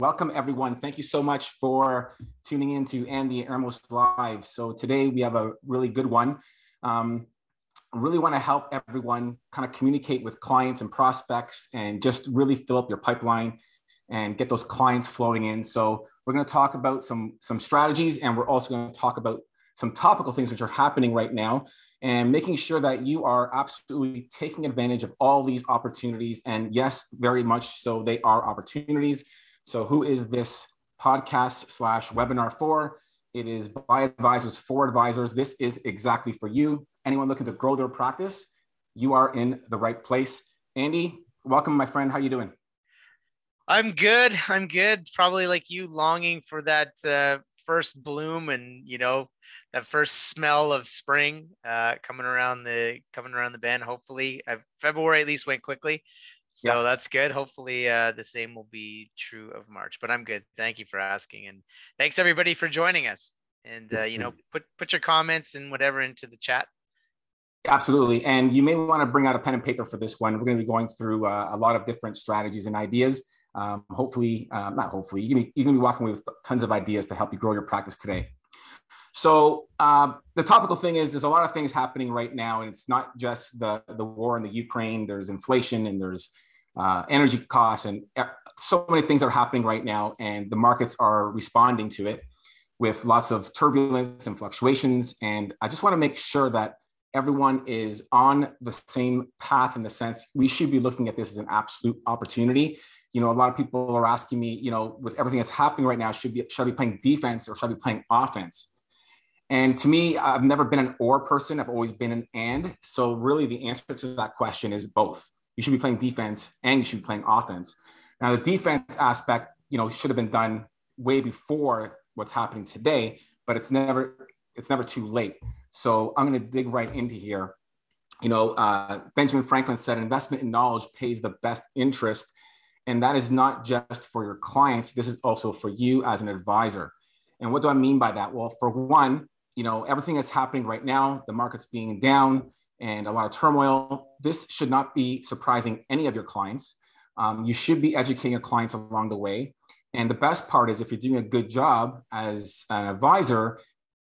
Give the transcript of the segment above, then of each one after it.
Welcome, everyone. Thank you so much for tuning in to Andy Ermos Live. So today we have a really good one. Um, really want to help everyone kind of communicate with clients and prospects and just really fill up your pipeline and get those clients flowing in. So we're going to talk about some, some strategies and we're also going to talk about some topical things which are happening right now and making sure that you are absolutely taking advantage of all these opportunities. And yes, very much so, they are opportunities so, who is this podcast slash webinar for? It is by advisors for advisors. This is exactly for you. Anyone looking to grow their practice, you are in the right place. Andy, welcome, my friend. How you doing? I'm good. I'm good. Probably like you, longing for that uh, first bloom and you know that first smell of spring uh, coming around the coming around the bend. Hopefully, uh, February at least went quickly. So yeah. that's good. Hopefully, uh, the same will be true of March. But I'm good. Thank you for asking, and thanks everybody for joining us. And uh, you know, put put your comments and whatever into the chat. Absolutely, and you may want to bring out a pen and paper for this one. We're going to be going through uh, a lot of different strategies and ideas. Um, hopefully, um, not hopefully, you're going, be, you're going to be walking away with tons of ideas to help you grow your practice today. So uh, the topical thing is, there's a lot of things happening right now, and it's not just the the war in the Ukraine. There's inflation, and there's uh, energy costs, and so many things are happening right now, and the markets are responding to it with lots of turbulence and fluctuations. And I just want to make sure that everyone is on the same path in the sense we should be looking at this as an absolute opportunity. You know, a lot of people are asking me, you know, with everything that's happening right now, should be should I be playing defense or should I be playing offense? And to me, I've never been an or person. I've always been an and. So really, the answer to that question is both. You should be playing defense and you should be playing offense. Now, the defense aspect, you know, should have been done way before what's happening today, but it's never it's never too late. So I'm going to dig right into here. You know, uh, Benjamin Franklin said, "Investment in knowledge pays the best interest," and that is not just for your clients. This is also for you as an advisor. And what do I mean by that? Well, for one, you know, everything that's happening right now, the market's being down and a lot of turmoil. This should not be surprising any of your clients. Um, you should be educating your clients along the way. And the best part is if you're doing a good job as an advisor,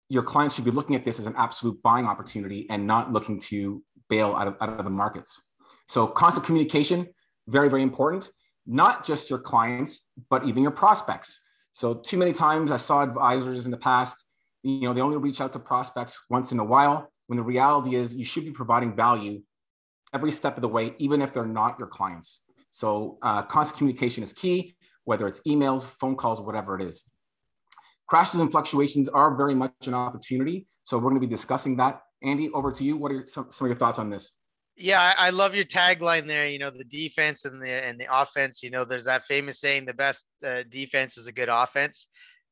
your clients should be looking at this as an absolute buying opportunity and not looking to bail out of, out of the markets. So constant communication, very, very important. Not just your clients, but even your prospects. So too many times I saw advisors in the past you know, they only reach out to prospects once in a while when the reality is you should be providing value every step of the way, even if they're not your clients. So uh, constant communication is key, whether it's emails, phone calls, whatever it is. Crashes and fluctuations are very much an opportunity. So we're going to be discussing that. Andy, over to you. What are some, some of your thoughts on this? Yeah, I love your tagline there. You know, the defense and the and the offense. You know, there's that famous saying: the best uh, defense is a good offense.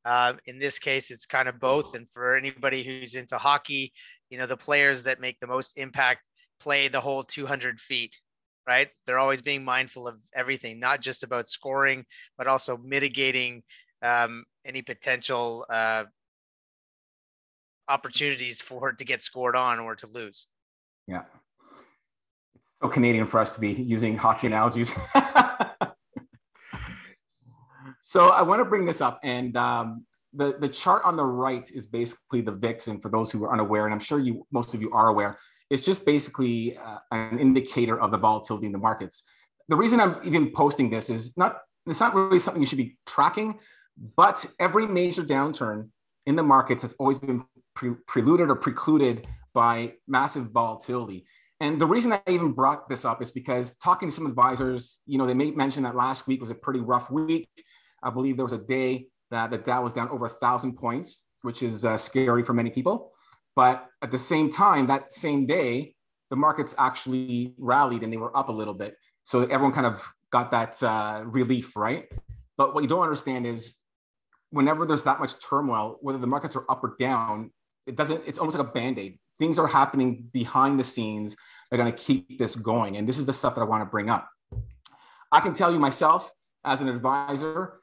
Uh, in this case, it's kind of both. And for anybody who's into hockey, you know, the players that make the most impact play the whole 200 feet, right? They're always being mindful of everything, not just about scoring, but also mitigating um, any potential uh, opportunities for it to get scored on or to lose. Yeah. It's so Canadian for us to be using hockey analogies. So I want to bring this up, and um, the the chart on the right is basically the VIX, and for those who are unaware, and I'm sure you most of you are aware, it's just basically uh, an indicator of the volatility in the markets. The reason I'm even posting this is not it's not really something you should be tracking, but every major downturn in the markets has always been pre- preluded or precluded by massive volatility. And the reason I even brought this up is because talking to some advisors, you know, they may mention that last week was a pretty rough week. I believe there was a day that the Dow was down over a thousand points, which is uh, scary for many people. But at the same time, that same day, the markets actually rallied and they were up a little bit. So everyone kind of got that uh, relief, right? But what you don't understand is whenever there's that much turmoil, whether the markets are up or down, it doesn't, it's almost like a band aid. Things are happening behind the scenes that are going to keep this going. And this is the stuff that I want to bring up. I can tell you myself as an advisor,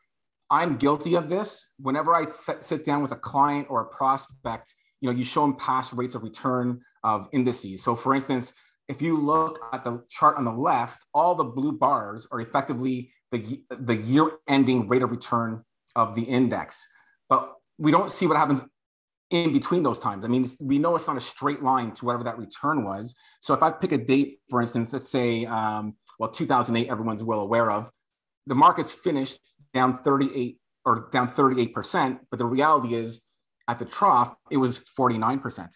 I'm guilty of this. Whenever I sit, down with a client or a prospect, you know, you show them past rates of return of indices. So, for instance, if you look at the chart on the left, all the blue bars are effectively the, the year ending rate of return of the index. But we don't see what happens in between those times. I mean, we know it's not a straight line to whatever that return was. So if I pick a date, for instance, let's say, um, well, 2008, everyone's well aware of, the markets finished down 38 or down 38%, but the reality is at the trough, it was 49%.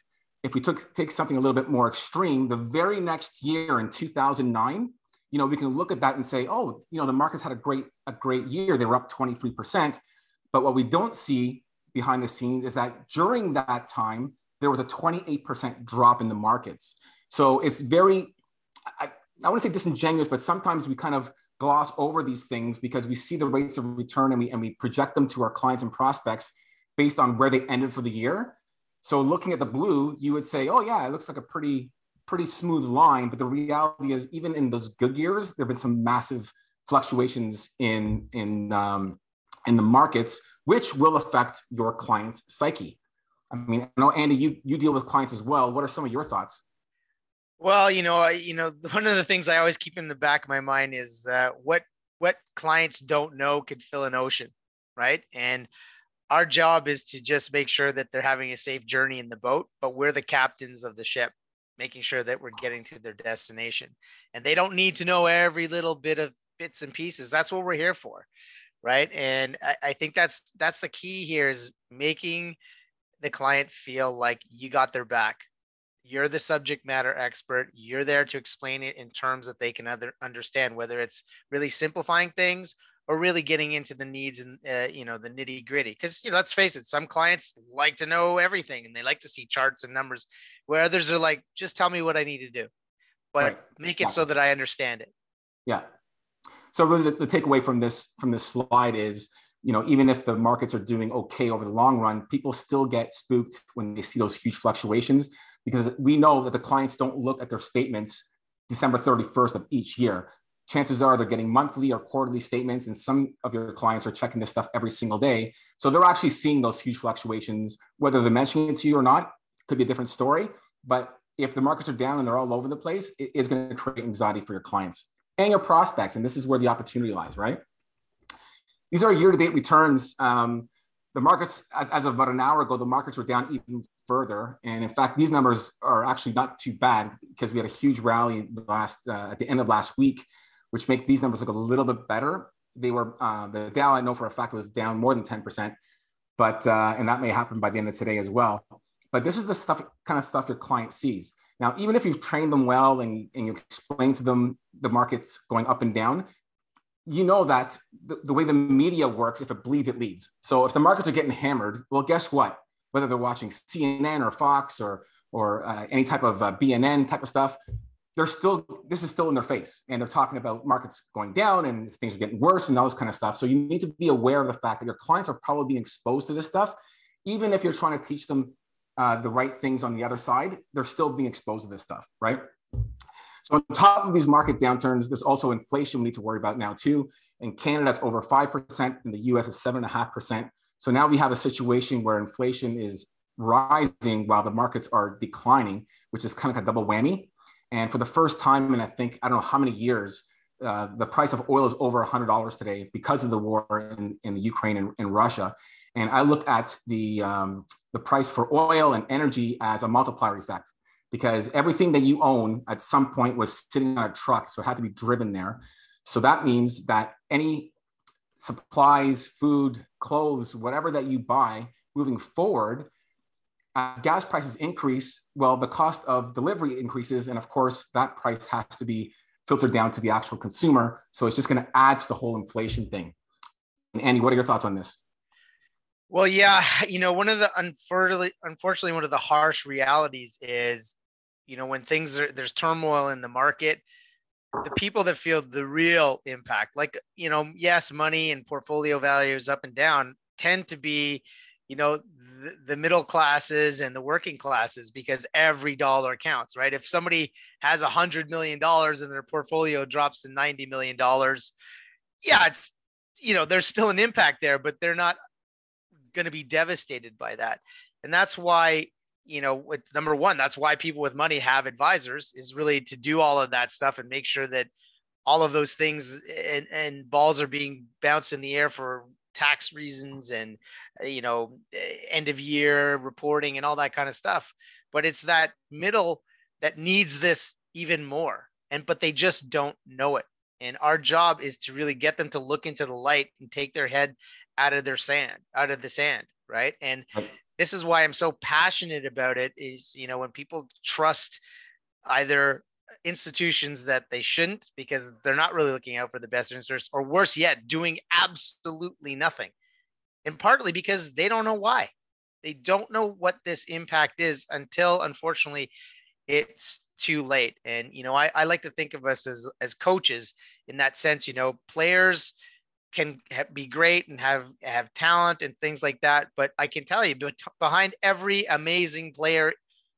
If we took take something a little bit more extreme, the very next year in 2009, you know, we can look at that and say, oh, you know, the markets had a great a great year. They were up 23%. But what we don't see behind the scenes is that during that time, there was a 28% drop in the markets. So it's very, I, I want to say disingenuous, but sometimes we kind of gloss over these things because we see the rates of return and we, and we project them to our clients and prospects based on where they ended for the year. So looking at the blue, you would say, oh yeah, it looks like a pretty, pretty smooth line. But the reality is even in those good years, there have been some massive fluctuations in, in, um, in the markets which will affect your client's psyche. I mean, I know Andy, you you deal with clients as well. What are some of your thoughts? Well, you know, I, you know, one of the things I always keep in the back of my mind is uh, what what clients don't know could fill an ocean, right? And our job is to just make sure that they're having a safe journey in the boat, but we're the captains of the ship, making sure that we're getting to their destination. And they don't need to know every little bit of bits and pieces. That's what we're here for right and I, I, think that's that's the key here is making the client feel like you got their back you're the subject matter expert you're there to explain it in terms that they can other, understand whether it's really simplifying things or really getting into the needs and uh, you know the nitty gritty because you know let's face it some clients like to know everything and they like to see charts and numbers where others are like just tell me what i need to do but right. make it yeah. so that i understand it yeah so really, the, the takeaway from this from this slide is, you know, even if the markets are doing okay over the long run, people still get spooked when they see those huge fluctuations because we know that the clients don't look at their statements December 31st of each year. Chances are they're getting monthly or quarterly statements, and some of your clients are checking this stuff every single day. So they're actually seeing those huge fluctuations, whether they're mentioning it to you or not, could be a different story. But if the markets are down and they're all over the place, it is going to create anxiety for your clients and your prospects. And this is where the opportunity lies, right? These are year to date returns. Um, the markets, as, as of about an hour ago, the markets were down even further. And in fact, these numbers are actually not too bad because we had a huge rally last uh, at the end of last week, which make these numbers look a little bit better. They were uh, the Dow, I know for a fact, was down more than 10%, but uh, and that may happen by the end of today as well. But this is the stuff, kind of stuff your client sees. Now, even if you've trained them well and, and you explain to them the markets going up and down, you know that the, the, way the media works, if it bleeds, it leads. So if the markets are getting hammered, well, guess what? Whether they're watching CNN or Fox or or uh, any type of uh, BNN type of stuff, they're still this is still in their face, and they're talking about markets going down and things are getting worse and all this kind of stuff. So you need to be aware of the fact that your clients are probably being exposed to this stuff, even if you're trying to teach them uh, the right things on the other side, they're still being exposed to this stuff, right? So on top of these market downturns, there's also inflation we need to worry about now too. In Canada, it's over 5%. In the US, it's 7.5%. So now we have a situation where inflation is rising while the markets are declining, which is kind of a double whammy. And for the first time in I think, I don't know how many years, uh, the price of oil is over $100 today because of the war in, in the Ukraine and, and Russia. And I look at the, um, the price for oil and energy as a multiplier effect because everything that you own at some point was sitting on a truck, so it had to be driven there. So that means that any supplies, food, clothes, whatever that you buy moving forward, as gas prices increase, well, the cost of delivery increases. And of course, that price has to be filtered down to the actual consumer. So it's just going to add to the whole inflation thing. And Andy, what are your thoughts on this? Well, yeah, you know, one of the unfortunately, unfortunately, one of the harsh realities is, you know, when things are there's turmoil in the market, the people that feel the real impact, like you know, yes, money and portfolio values up and down, tend to be, you know, the, the middle classes and the working classes because every dollar counts, right? If somebody has a hundred million dollars and their portfolio drops to ninety million dollars, yeah, it's you know, there's still an impact there, but they're not going to be devastated by that. And that's why you know, with number one, that's why people with money have advisors is really to do all of that stuff and make sure that all of those things and, and balls are being bounced in the air for tax reasons and uh, you know end of year reporting and all that kind of stuff. But it's that middle that needs this even more and but they just don't know it. And our job is to really get them to look into the light and take their head out of their sand out of the sand right? And this is why i'm so passionate about it is you know when people trust either institutions that they shouldn't because they're not really looking out for the best interests, or worse yet, doing absolutely nothing. And partly because they don't know why. They don't know what this impact is until, unfortunately, it's too late. And you know, I, I like to think of us as as coaches in that sense. You know, players can be great and have have talent and things like that. But I can tell you, behind every amazing player,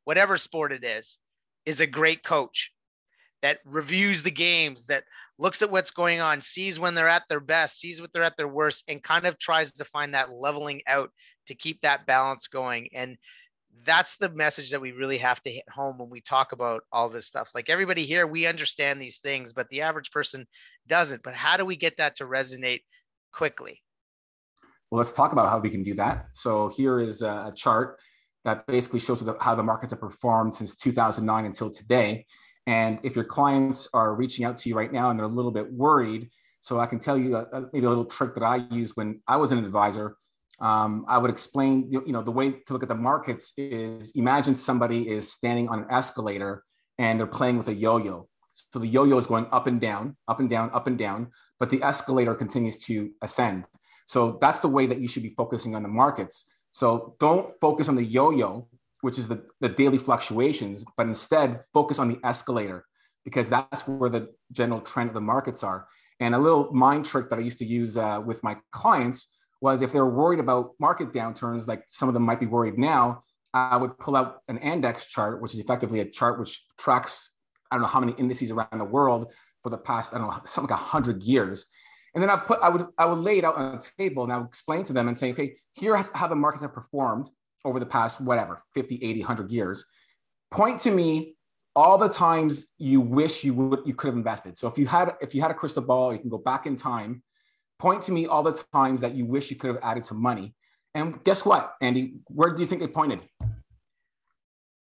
whatever sport it is, is a great coach that reviews the games, that looks at what's going on, sees when they're at their best, sees what they're at their worst, and kind of tries to find that leveling out to keep that balance going. And that's the message that we really have to hit home when we talk about all this stuff. Like everybody here, we understand these things, but the average person doesn't. But how do we get that to resonate quickly? Well, let's talk about how we can do that. So here is a chart that basically shows how the markets have performed since 2009 until today. And if your clients are reaching out to you right now and they're a little bit worried, so I can tell you a, a, maybe a little trick that I used when I was an advisor. Um, I would explain, you know, the way to look at the markets is imagine somebody is standing on an escalator and they're playing with a yo-yo. So the yo-yo is going up and down, up and down, up and down, but the escalator continues to ascend. So that's the way that you should be focusing on the markets. So don't focus on the yo-yo which is the, the daily fluctuations, but instead focus on the escalator because that's where the general trend of the markets are. And a little mind trick that I used to use uh, with my clients was if they were worried about market downturns, like some of them might be worried now, I would pull out an index chart, which is effectively a chart which tracks, I don't know how many indices around the world for the past, I don't know, something like 100 years. And then I put, I would, I would lay it out on a table and I would explain to them and say, okay, here's how the markets have performed over the past whatever 50 80 100 years. Point to me all the times you wish you would you could have invested. So if you had if you had a crystal ball you can go back in time. Point to me all the times that you wish you could have added some money. And guess what andy? Where do you think they pointed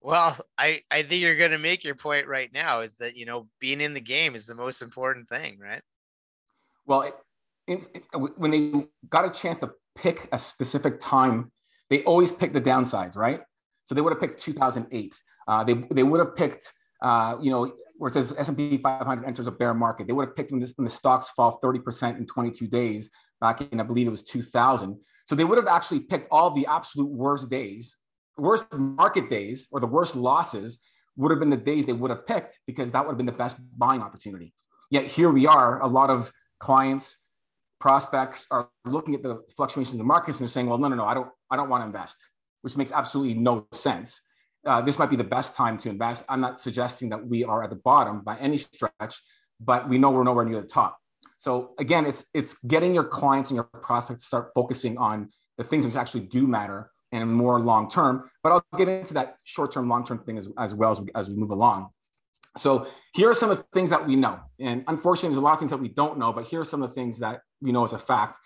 well i i think you're going to make your point right now is that you know being in the game is the most important thing right well it, it, when they got a chance to pick a specific time they always pick the downsides, right? So they would have picked 2008. Uh, they, they would have picked, uh, you know, where it says S&P 500 enters a bear market. They would have picked when, when the stocks fall 30% in 22 days back in, I believe it was 2000. So they would have actually picked all the absolute worst days, worst market days, or the worst losses would have been the days they would have picked because that would have been the best buying opportunity. Yet here we are, a lot of clients prospects are looking at the fluctuations in the markets and they're saying, well, no, no, no, I don't, I don't want to invest, which makes absolutely no sense. Uh, this might be the best time to invest. I'm not suggesting that we are at the bottom by any stretch, but we know we're nowhere near the top. So again, it's it's getting your clients and your prospects to start focusing on the things which actually do matter and more long term. But I'll get into that short term, long term thing as, as well as we, as we move along. So here are some of the things that we know. And unfortunately, there's a lot of things that we don't know, but here are some of the things that we know as a fact.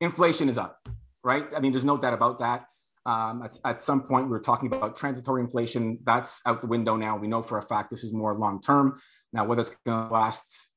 Inflation is up, right? I mean, there's no doubt about that. Um, at, at, some point, we were talking about transitory inflation. That's out the window now. We know for a fact this is more long term. Now, whether it's going to last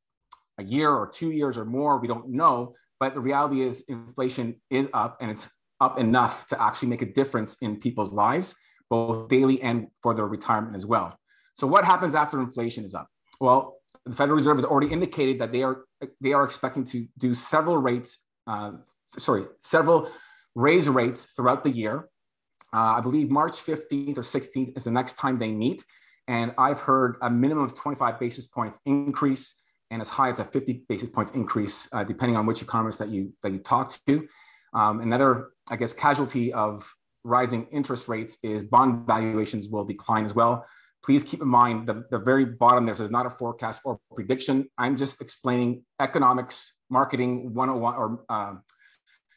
a year or two years or more, we don't know. But the reality is, inflation is up and it's up enough to actually make a difference in people's lives, both daily and for their retirement as well. So what happens after inflation is up? Well, the Federal Reserve has already indicated that they are they are expecting to do several rates, uh, sorry, several raise rates throughout the year. Uh, I believe March 15th or 16th is the next time they meet, and I've heard a minimum of 25 basis points increase and as high as a 50 basis points increase, uh, depending on which economist that you that you talk to. Um, another, I guess, casualty of rising interest rates is bond valuations will decline as well please keep in mind the, the very bottom there says not a forecast or prediction. I'm just explaining economics, marketing 101 or uh,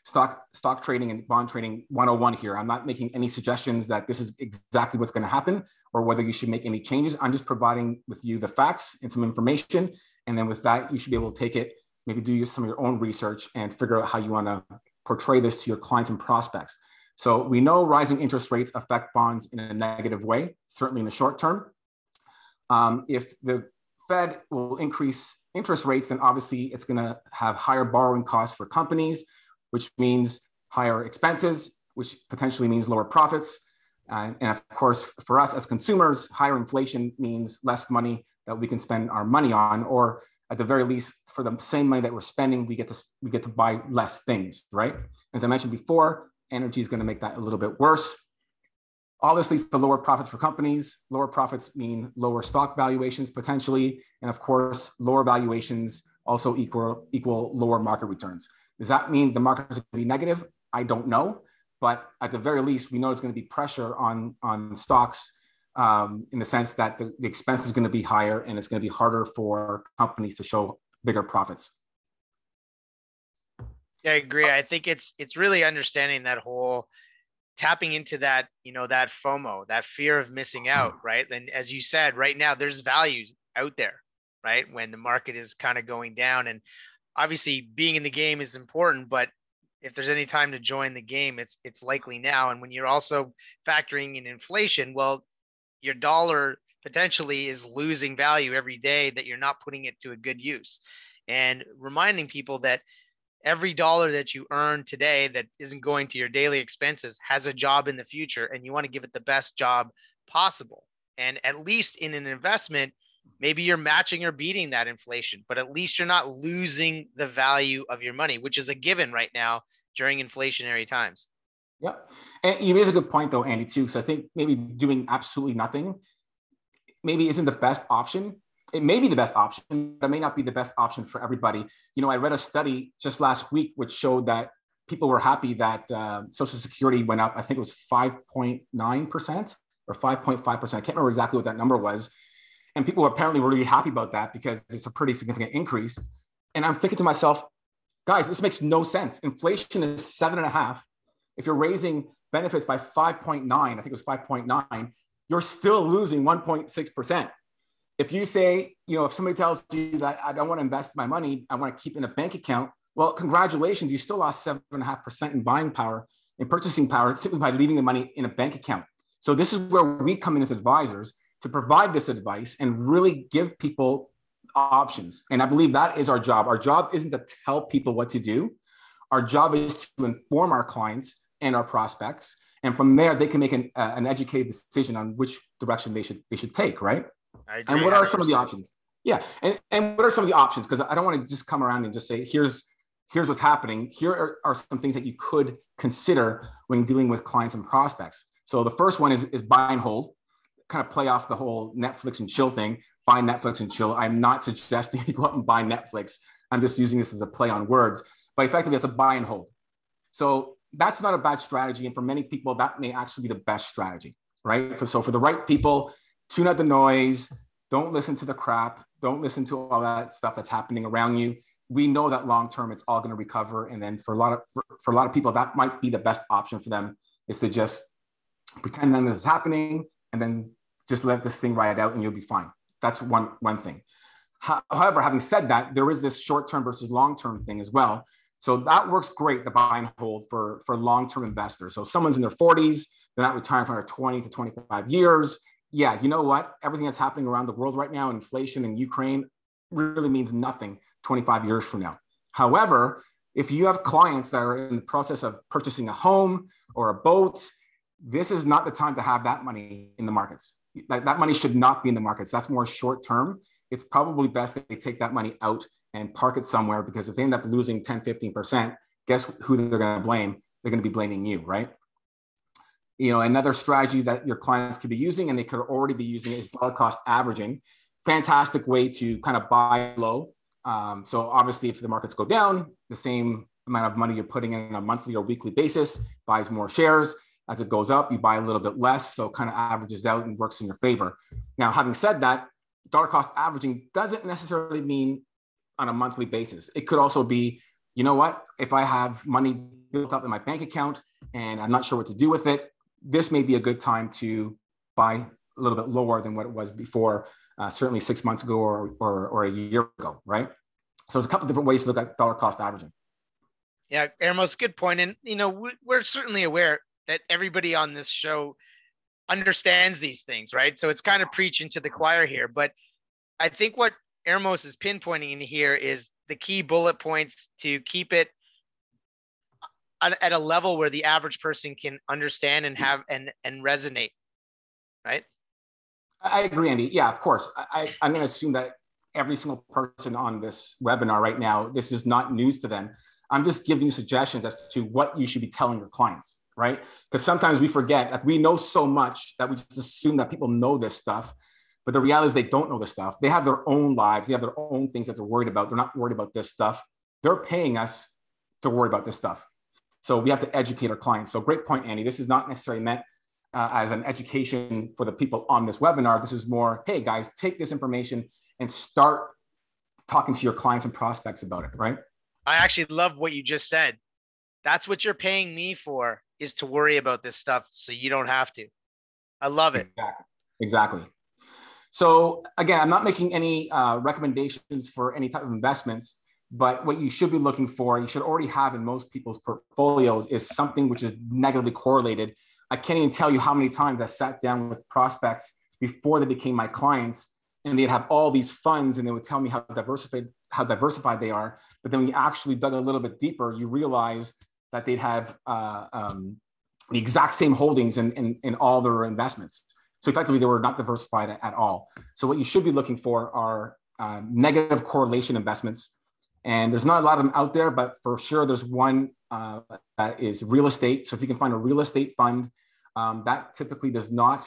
stock stock trading and bond trading 101 here. I'm not making any suggestions that this is exactly what's going to happen or whether you should make any changes. I'm just providing with you the facts and some information. And then with that, you should be able to take it, maybe do some of your own research and figure out how you want to portray this to your clients and prospects. So we know rising interest rates affect bonds in a negative way, certainly in the short term. Um, if the Fed will increase interest rates, then obviously it's going to have higher borrowing costs for companies, which means higher expenses, which potentially means lower profits. and of course, for us as consumers, higher inflation means less money that we can spend our money on, or at the very least, for the same money that we're spending, we get to we get to buy less things, right? As I mentioned before, energy is going to make that a little bit worse. All this leads to lower profits for companies. Lower profits mean lower stock valuations potentially, and of course, lower valuations also equal equal lower market returns. Does that mean the market is going to be negative? I don't know, but at the very least, we know it's going to be pressure on on stocks um, in the sense that the, the expense is going to be higher and it's going to be harder for companies to show bigger profits. Yeah, I agree. I think it's it's really understanding that whole tapping into that, you know, that FOMO, that fear of missing out, right? And as you said, right now there's values out there, right? When the market is kind of going down and obviously being in the game is important, but if there's any time to join the game, it's it's likely now. And when you're also factoring in inflation, well, your dollar potentially is losing value every day that you're not putting it to a good use. And reminding people that every dollar that you earn today that isn't going to your daily expenses has a job in the future and you want to give it the best job possible and at least in an investment maybe you're matching or beating that inflation but at least you're not losing the value of your money which is a given right now during inflationary times yeah and you raise a good point though andy too because i think maybe doing absolutely nothing maybe isn't the best option it may be the best option, but it may not be the best option for everybody. You know, I read a study just last week which showed that people were happy that uh, Social Security went up. I think it was 5.9% or 5.5%. I can't remember exactly what that number was. And people apparently were really happy about that because it's a pretty significant increase. And I'm thinking to myself, guys, this makes no sense. Inflation is seven and a half. If you're raising benefits by 5.9, I think it was 5.9, you're still losing 1.6% if you say, you know, if somebody tells you that I don't want to invest my money, I want to keep in a bank account, well, congratulations, you still lost seven and a half percent in buying power, in purchasing power, simply by leaving the money in a bank account. So this is where we come in as advisors to provide this advice and really give people options. And I believe that is our job. Our job isn't to tell people what to do. Our job is to inform our clients and our prospects. And from there, they can make an, uh, an educated decision on which direction they should they should take, right? and what are some of the options? Yeah, and, and what are some of the options? Because I don't want to just come around and just say, here's here's what's happening. Here are, are some things that you could consider when dealing with clients and prospects. So the first one is is buy and hold, kind of play off the whole Netflix and chill thing. Buy Netflix and chill. I'm not suggesting you go out and buy Netflix. I'm just using this as a play on words, but effectively it's a buy and hold. So that's not a bad strategy, and for many people, that may actually be the best strategy, right? For, so for the right people, tune out the noise. Don't listen to the crap. Don't listen to all that stuff that's happening around you. We know that long term it's all going to recover. And then for a lot of for, for a lot of people, that might be the best option for them is to just pretend of this is happening and then just let this thing ride out and you'll be fine. That's one one thing. However, having said that, there is this short term versus long term thing as well. So that works great, the buy and hold for, for long term investors. So someone's in their 40s, they're not retiring for another 20 to 25 years yeah, you know what? Everything that's happening around the world right now, inflation in Ukraine, really means nothing 25 years from now. However, if you have clients that are in the process of purchasing a home or a boat, this is not the time to have that money in the markets. That, that money should not be in the markets. That's more short term. It's probably best that they take that money out and park it somewhere because if they end up losing 10, 15%, guess who they're going to blame? They're going to be blaming you, right? you know, another strategy that your clients could be using and they could already be using is dollar cost averaging. Fantastic way to kind of buy low. Um, so obviously, if the markets go down, the same amount of money you're putting in on a monthly or weekly basis buys more shares. As it goes up, you buy a little bit less, so kind of averages out and works in your favor. Now, having said that, dollar cost averaging doesn't necessarily mean on a monthly basis. It could also be you know what? If I have money built up in my bank account and I'm not sure what to do with it, this may be a good time to buy a little bit lower than what it was before, uh, certainly six months ago or, or, or a year ago, right? So there's a couple different ways to look at dollar cost averaging. Yeah, Ermos, good point. And, you know, we're certainly aware that everybody on this show understands these things, right? So it's kind of preaching to the choir here. But I think what Ermos is pinpointing in here is the key bullet points to keep it at a level where the average person can understand and have and and resonate right? I agree andy. Yeah of course. I, i'm going to assume that every single person on this webinar right now this is not news to them. I'm just giving you suggestions as to what you should be telling your clients right? Because sometimes we forget like we know so much that we just assume that people know this stuff but the reality is they don't know this stuff they have their own lives they have their own things that they're worried about they're not worried about this stuff they're paying us to worry about this stuff so we have to educate our clients. So great point, Andy. This is not necessarily meant uh, as an education for the people on this webinar. This is more, hey guys, take this information and start talking to your clients and prospects about it, right? I actually love what you just said. That's what you're paying me for is to worry about this stuff so you don't have to. I love it. Exactly. exactly. So again, I'm not making any uh, recommendations for any type of investments. But what you should be looking for, you should already have in most people's portfolios, is something which is negatively correlated. I can't even tell you how many times I sat down with prospects before they became my clients, and they'd have all these funds, and they would tell me how diversified how diversified they are. But then when you actually dug a little bit deeper, you realize that they'd have uh, um, the exact same holdings in, in, in all their investments. So effectively, they were not diversified at, at all. So what you should be looking for are uh, negative correlation investments and there's not a lot of them out there, but for sure there's one uh, that is real estate. So if you can find a real estate fund, um, that typically does not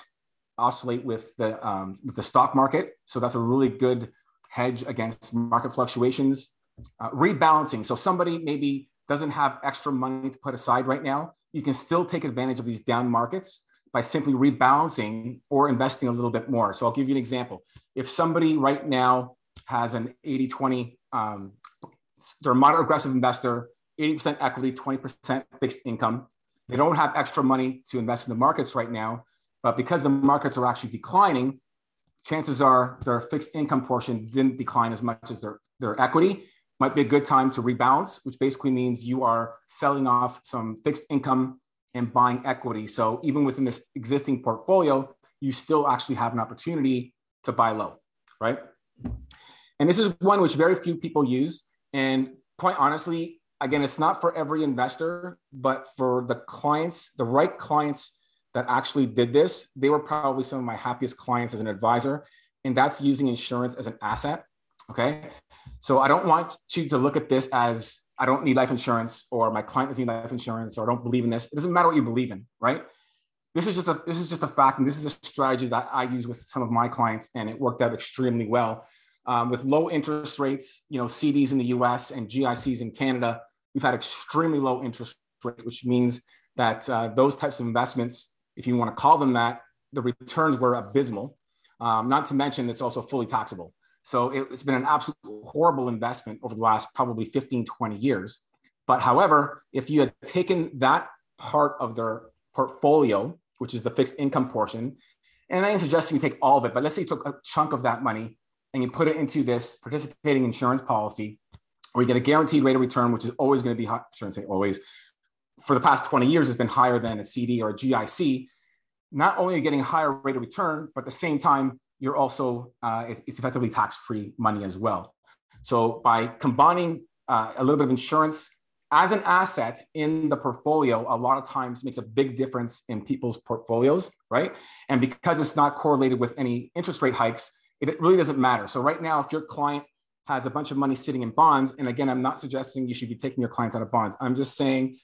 oscillate with the, um, with the stock market. So that's a really good hedge against market fluctuations. Uh, rebalancing. So somebody maybe doesn't have extra money to put aside right now. You can still take advantage of these down markets by simply rebalancing or investing a little bit more. So I'll give you an example. If somebody right now has an 80 20 um, they're a moderate aggressive investor, 80% equity, 20% fixed income. They don't have extra money to invest in the markets right now, but because the markets are actually declining, chances are their fixed income portion didn't decline as much as their, their equity. Might be a good time to rebalance, which basically means you are selling off some fixed income and buying equity. So even within this existing portfolio, you still actually have an opportunity to buy low, right? And this is one which very few people use. And quite honestly, again, it's not for every investor, but for the clients, the right clients that actually did this, they were probably some of my happiest clients as an advisor. And that's using insurance as an asset. Okay. So I don't want you to look at this as I don't need life insurance or my client doesn't need life insurance or I don't believe in this. It doesn't matter what you believe in, right? This is just a this is just a fact, and this is a strategy that I use with some of my clients, and it worked out extremely well um, with low interest rates, you know, CDs in the US and GICs in Canada, we've had extremely low interest rates, which means that uh, those types of investments, if you want to call them that, the returns were abysmal. Um, not to mention, it's also fully taxable. So it, it's been an absolute horrible investment over the last probably 15, 20 years. But however, if you had taken that part of their portfolio, which is the fixed income portion, and I ain't suggesting you take all of it, but let's say you took a chunk of that money and you put it into this participating insurance policy where you get a guaranteed rate of return, which is always going to be high, I shouldn't say always, for the past 20 years has been higher than a CD or a GIC. Not only are you getting a higher rate of return, but at the same time, you're also, uh, it's, effectively tax-free money as well. So by combining uh, a little bit of insurance as an asset in the portfolio, a lot of times makes a big difference in people's portfolios, right? And because it's not correlated with any interest rate hikes, it really doesn't matter. So right now, if your client has a bunch of money sitting in bonds, and again, I'm not suggesting you should be taking your clients out of bonds. I'm just saying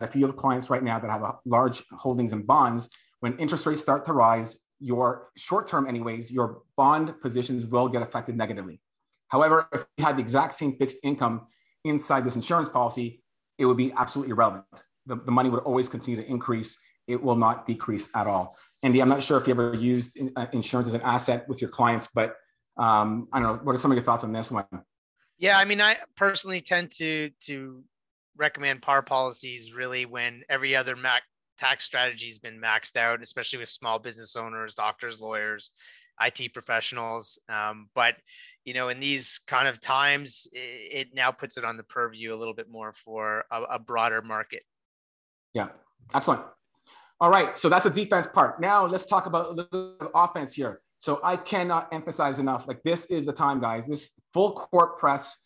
if you have clients right now that have large holdings in bonds, when interest rates start to rise, your short term, anyways, your bond positions will get affected negatively. However, if you had the exact same fixed income inside this insurance policy, it would be absolutely irrelevant. The, the money would always continue to increase it will not decrease at all. Andy, I'm not sure if you ever used uh, insurance as an asset with your clients, but um, I don't know. What are some of your thoughts on this one? Yeah, I mean, I personally tend to to recommend par policies really when every other mac tax strategy has been maxed out, especially with small business owners, doctors, lawyers, IT professionals. Um, but you know, in these kind of times, it, it, now puts it on the purview a little bit more for a, a broader market. Yeah, excellent. All right, so that's the defense part. Now let's talk about a little bit of offense here. So I cannot emphasize enough. Like this is the time, guys. This full court press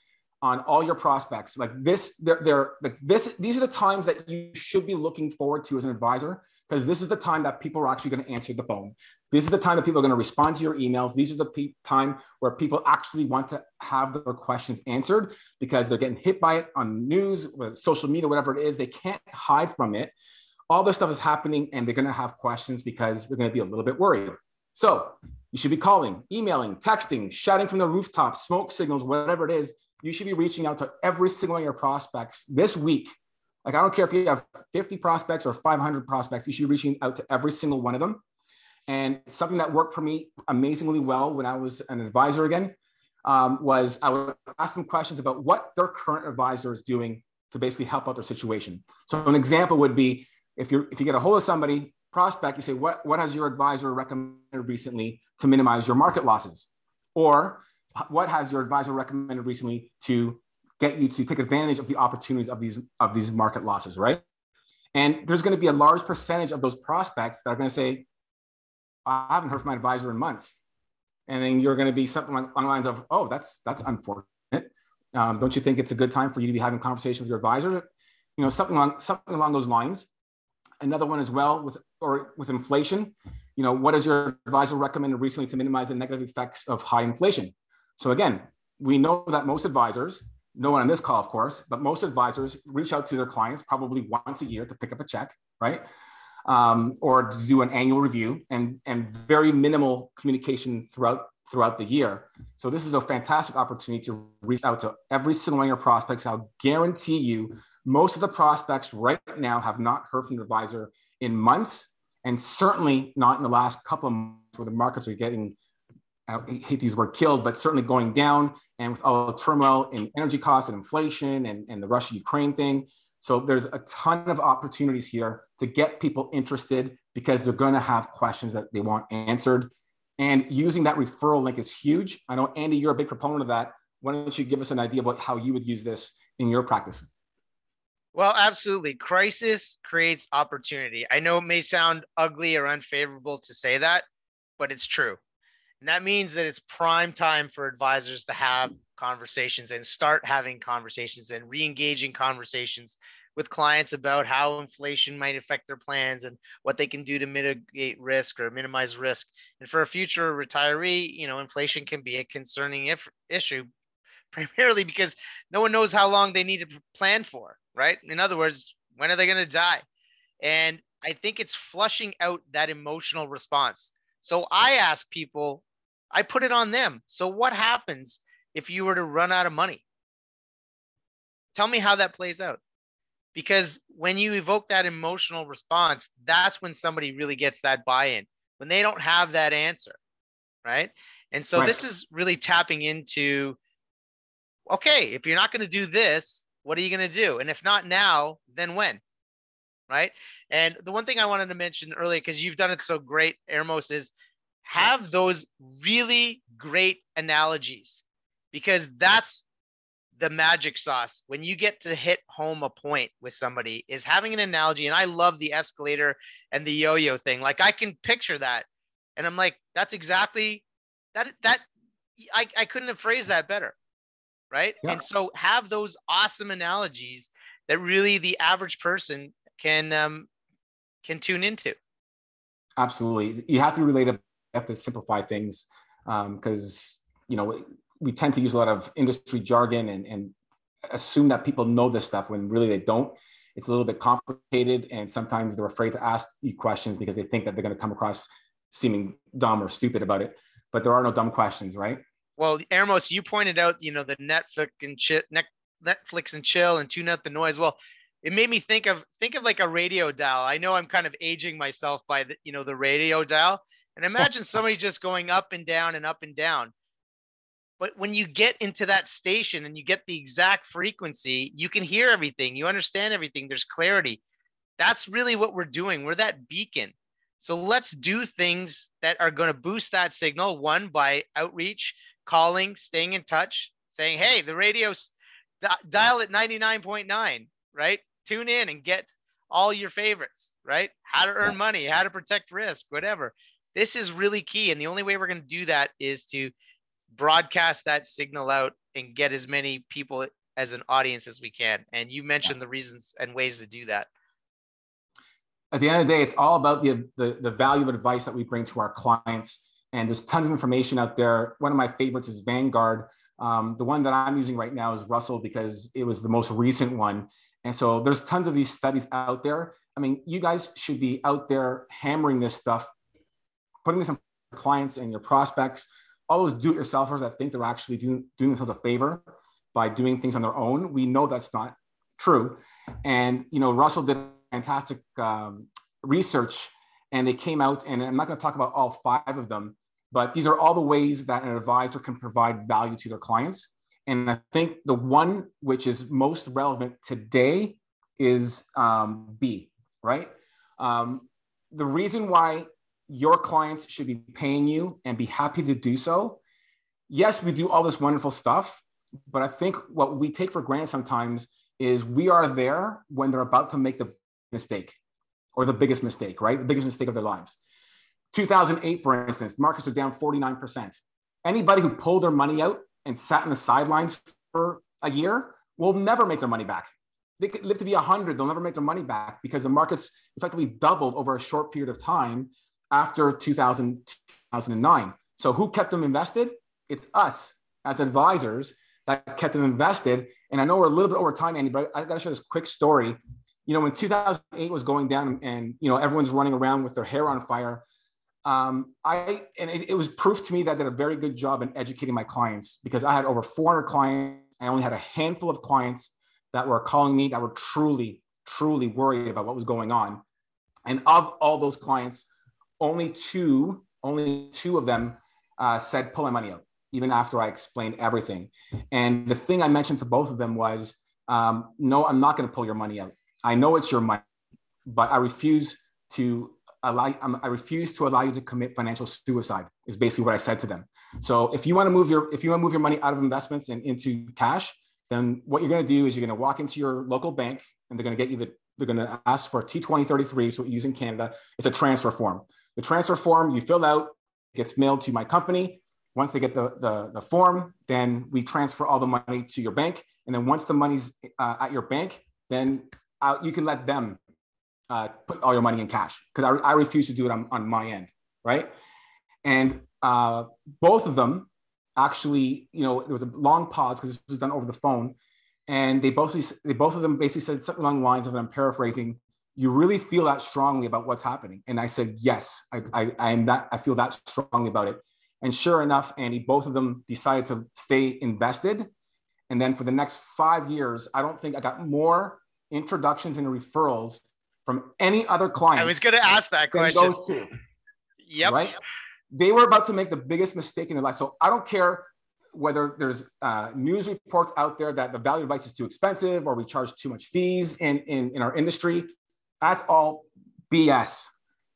on all your prospects. Like this, they're, they're like this. These are the times that you should be looking forward to as an advisor because this is the time that people are actually going to answer the phone. This is the time that people are going to respond to your emails. These are the pe- time where people actually want to have their questions answered because they're getting hit by it on news, social media, whatever it is. They can't hide from it. All this stuff is happening, and they're going to have questions because they're going to be a little bit worried. So you should be calling, emailing, texting, shouting from the rooftops, smoke signals, whatever it is. You should be reaching out to every single one of your prospects this week. Like, I don't care if you have 50 prospects or 500 prospects, you should be reaching out to every single one of them. And something that worked for me amazingly well when I was an advisor again um, was I would ask them questions about what their current advisor is doing to basically help out their situation. So, an example would be if you if you get a hold of somebody prospect, you say, what, what has your advisor recommended recently to minimize your market losses? Or what has your advisor recommended recently to get you to take advantage of the opportunities of these, of these market losses, right? And there's going to be a large percentage of those prospects that are going to say, I haven't heard from my advisor in months. And then you're going to be something along the lines of, oh, that's, that's unfortunate. Um, don't you think it's a good time for you to be having conversation with your advisor? You know, something along, something along those lines another one as well with or with inflation. You know, what has your advisor recommended recently to minimize the negative effects of high inflation? So again, we know that most advisors, no one on this call, of course, but most advisors reach out to their clients probably once a year to pick up a check, right? Um, or to do an annual review and, and very minimal communication throughout throughout the year. So this is a fantastic opportunity to reach out to every single one of your prospects. I'll guarantee you most of the prospects right now have not heard from the advisor in months, and certainly not in the last couple of months where the markets are getting, I hate to use word killed, but certainly going down. And with all the turmoil in energy costs and inflation and, and the Russia Ukraine thing. So there's a ton of opportunities here to get people interested because they're going to have questions that they want answered. And using that referral link is huge. I know, Andy, you're a big proponent of that. Why don't you give us an idea about how you would use this in your practice? Well, absolutely. Crisis creates opportunity. I know it may sound ugly or unfavorable to say that, but it's true. And that means that it's prime time for advisors to have conversations and start having conversations and re engaging conversations with clients about how inflation might affect their plans and what they can do to mitigate risk or minimize risk. And for a future retiree, you know, inflation can be a concerning if, issue primarily because no one knows how long they need to plan for right? In other words, when are they going to die? And I think it's flushing out that emotional response. So I ask people, I put it on them. So what happens if you were to run out of money? Tell me how that plays out. Because when you evoke that emotional response, that's when somebody really gets that buy in, when they don't have that answer. Right. And so right. this is really tapping into okay, if you're not going to do this, what are you going to do? And if not now, then when? Right. And the one thing I wanted to mention earlier, because you've done it so great, Ermos, is have those really great analogies because that's the magic sauce when you get to hit home a point with somebody is having an analogy and i love the escalator and the yo-yo thing like i can picture that and i'm like that's exactly that that i, I couldn't have phrased that better right? Yeah. And so have those awesome analogies that really the average person can um, can tune into. Absolutely, you have to relate it. Have to simplify things because um, you know we tend to use a lot of industry jargon and, and assume that people know this stuff when really they don't. It's a little bit complicated, and sometimes they're afraid to ask you questions because they think that they're going to come across seeming dumb or stupid about it. But there are no dumb questions, right? Well, Ermos, you pointed out, you know, the Netflix and chill, Netflix and chill and tune out the noise. Well, it made me think of think of like a radio dial. I know I'm kind of aging myself by the, you know, the radio dial. And imagine somebody just going up and down and up and down. But when you get into that station and you get the exact frequency, you can hear everything, you understand everything, there's clarity. That's really what we're doing. We're that beacon. So let's do things that are going to boost that signal. One, by outreach, calling, staying in touch, saying, hey, the radio's dial at 99.9, right? Tune in and get all your favorites, right? How to earn money, how to protect risk, whatever. This is really key. And the only way we're going to do that is to broadcast that signal out and get as many people as an audience as we can. And you mentioned the reasons and ways to do that. At the end of the day, it's all about the, the, the value of advice that we bring to our clients. And there's tons of information out there. One of my favorites is Vanguard. Um, the one that I'm using right now is Russell because it was the most recent one. And so there's tons of these studies out there. I mean, you guys should be out there hammering this stuff, putting this in clients and your prospects, all those do-it-yourselfers that think they're actually doing, doing themselves a favor by doing things on their own. We know that's not true. And you know, Russell did fantastic um, research, and they came out. And I'm not going to talk about all five of them, but these are all the ways that an advisor can provide value to their clients. And I think the one which is most relevant today is um, B, right? Um, the reason why your clients should be paying you and be happy to do so. Yes, we do all this wonderful stuff, but I think what we take for granted sometimes is we are there when they're about to make the mistake or the biggest mistake, right? The biggest mistake of their lives. 2008, for instance, markets are down 49%. Anybody who pulled their money out and sat in the sidelines for a year will never make their money back. They could live to be 100, they'll never make their money back because the markets effectively doubled over a short period of time after 2000, 2009. So who kept them invested? It's us as advisors that kept them invested. And I know we're a little bit over time, Andy, but I got to share this quick story. You know, when 2008 was going down and, you know, everyone's running around with their hair on fire, um, I and it, it, was proof to me that I did a very good job in educating my clients because I had over 400 clients. I only had a handful of clients that were calling me that were truly, truly worried about what was going on. And of all those clients, only two, only two of them uh, said pull my money out, even after I explained everything. And the thing I mentioned to both of them was, um, no, I'm not going to pull your money out. I know it's your money, but I refuse to allow. I refuse to allow you to commit financial suicide. Is basically what I said to them. So if you want to move your if you want to move your money out of investments and into cash, then what you're going to do is you're going to walk into your local bank and they're going to get you the they're going to ask for a T2033, so in Canada. It's a transfer form. The transfer form you fill out gets mailed to my company. Once they get the, the, the form, then we transfer all the money to your bank. And then once the money's uh, at your bank, then uh, you can let them uh, put all your money in cash because I, I refuse to do it on, on my end, right? And uh, both of them actually, you know, there was a long pause because this was done over the phone, and they both they both of them basically said something along the lines of, I'm paraphrasing, you really feel that strongly about what's happening? And I said, yes, I, I, I am that, I feel that strongly about it. And sure enough, Andy, both of them decided to stay invested. And then for the next five years, I don't think I got more introductions and referrals from any other client. I was going to ask that question. Those two. Yep. Right. They were about to make the biggest mistake in their life. So I don't care whether there's uh, news reports out there that the value advice is too expensive or we charge too much fees in, in, in our industry. That's all BS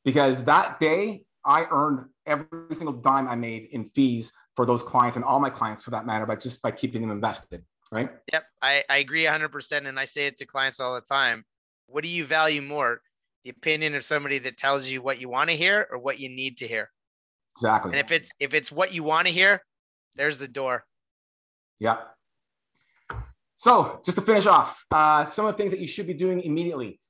because that day I earned every single dime I made in fees for those clients and all my clients for that matter, but just by keeping them invested. Right. Yep. I, I agree 100%. And I say it to clients all the time. What do you value more? The opinion of somebody that tells you what you want to hear or what you need to hear? Exactly. And if it's if it's what you want to hear, there's the door. Yeah. So just to finish off, uh, some of the things that you should be doing immediately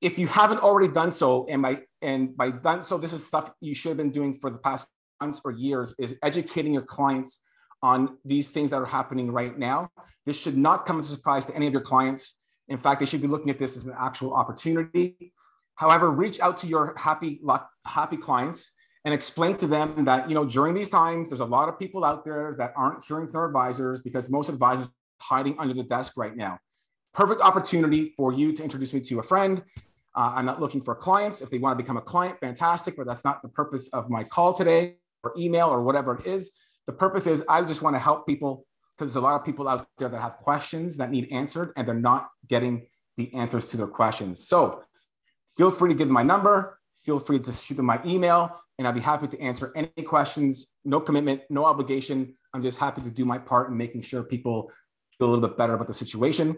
if you haven't already done so, and by and by done so, this is stuff you should have been doing for the past months or years, is educating your clients on these things that are happening right now. This should not come as a surprise to any of your clients. In fact, they should be looking at this as an actual opportunity. However, reach out to your happy happy clients and explain to them that you know during these times, there's a lot of people out there that aren't hearing from their advisors because most advisors hiding under the desk right now. Perfect opportunity for you to introduce me to a friend uh, I'm not looking for clients. If they want to become a client, fantastic, but that's not the purpose of my call today or email or whatever it is. The purpose is I just want to help people because there's a lot of people out there that have questions that need answered and they're not getting the answers to their questions. So feel free to give my number, feel free to shoot them my email, and I'll be happy to answer any questions. No commitment, no obligation. I'm just happy to do my part in making sure people feel a little bit better about the situation.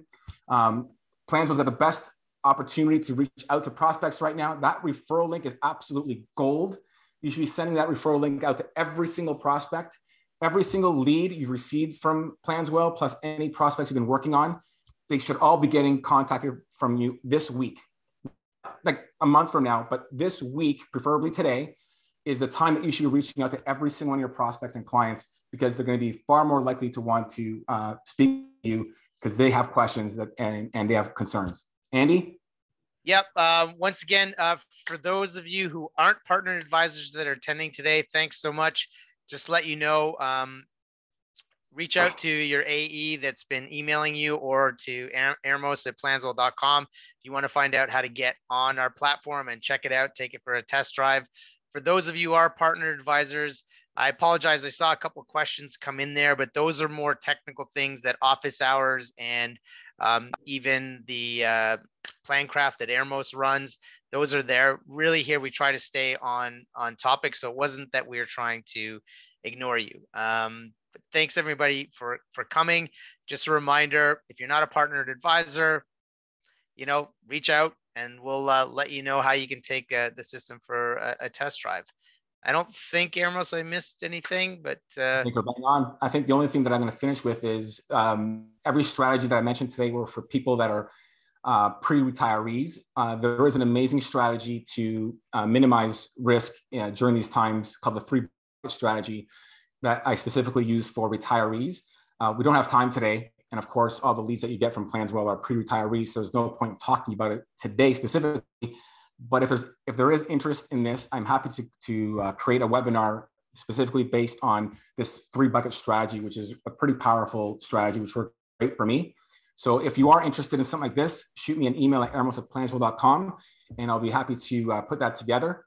Um, Planswell's got the best opportunity to reach out to prospects right now. That referral link is absolutely gold. You should be sending that referral link out to every single prospect, every single lead you've received from Planswell, plus any prospects you've been working on. They should all be getting contacted from you this week, like a month from now, but this week, preferably today, is the time that you should be reaching out to every single one of your prospects and clients because they're going to be far more likely to want to uh, speak to you because they have questions that and, and they have concerns. Andy? Yep. Um, once again, uh, for those of you who aren't partner advisors that are attending today, thanks so much. Just let you know, um, reach out to your AE that's been emailing you or to Ermos at planswell.com if you want to find out how to get on our platform and check it out, take it for a test drive. For those of you are partner advisors, I apologize. I saw a couple questions come in there, but those are more technical things that office hours and um, even the uh, plan craft that Ermos runs, those are there. Really, here we try to stay on on topic, so it wasn't that we are trying to ignore you. Um, but thanks everybody for for coming. Just a reminder: if you're not a partnered advisor, you know, reach out and we'll uh, let you know how you can take uh, the system for a, a test drive. I don't think Ermos I missed anything, but uh, I think we're bang on. I think the only thing that I'm going to finish with is um, every strategy that I mentioned today were for people that are uh, pre-retirees. Uh, there is an amazing strategy to uh, minimize risk uh, during these times called the three strategy that I specifically use for retirees. Uh, we don't have time today. And of course, all the leads that you get from Planswell are pre-retirees. So there's no point talking about it today specifically but if there's if there is interest in this, I'm happy to to uh, create a webinar specifically based on this three bucket strategy, which is a pretty powerful strategy, which worked great for me. So if you are interested in something like this, shoot me an email at ermos at planswell.com and I'll be happy to uh, put that together.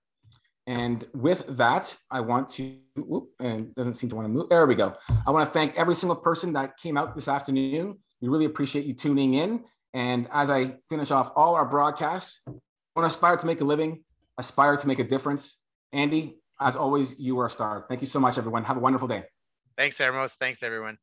And with that, I want to, whoop, and doesn't seem to want to move. There we go. I want to thank every single person that came out this afternoon. We really appreciate you tuning in. And as I finish off all our broadcasts, want to aspire to make a living, aspire to make a difference. Andy, as always, you are a star. Thank you so much, everyone. Have a wonderful day. Thanks, Ermos. Thanks, everyone.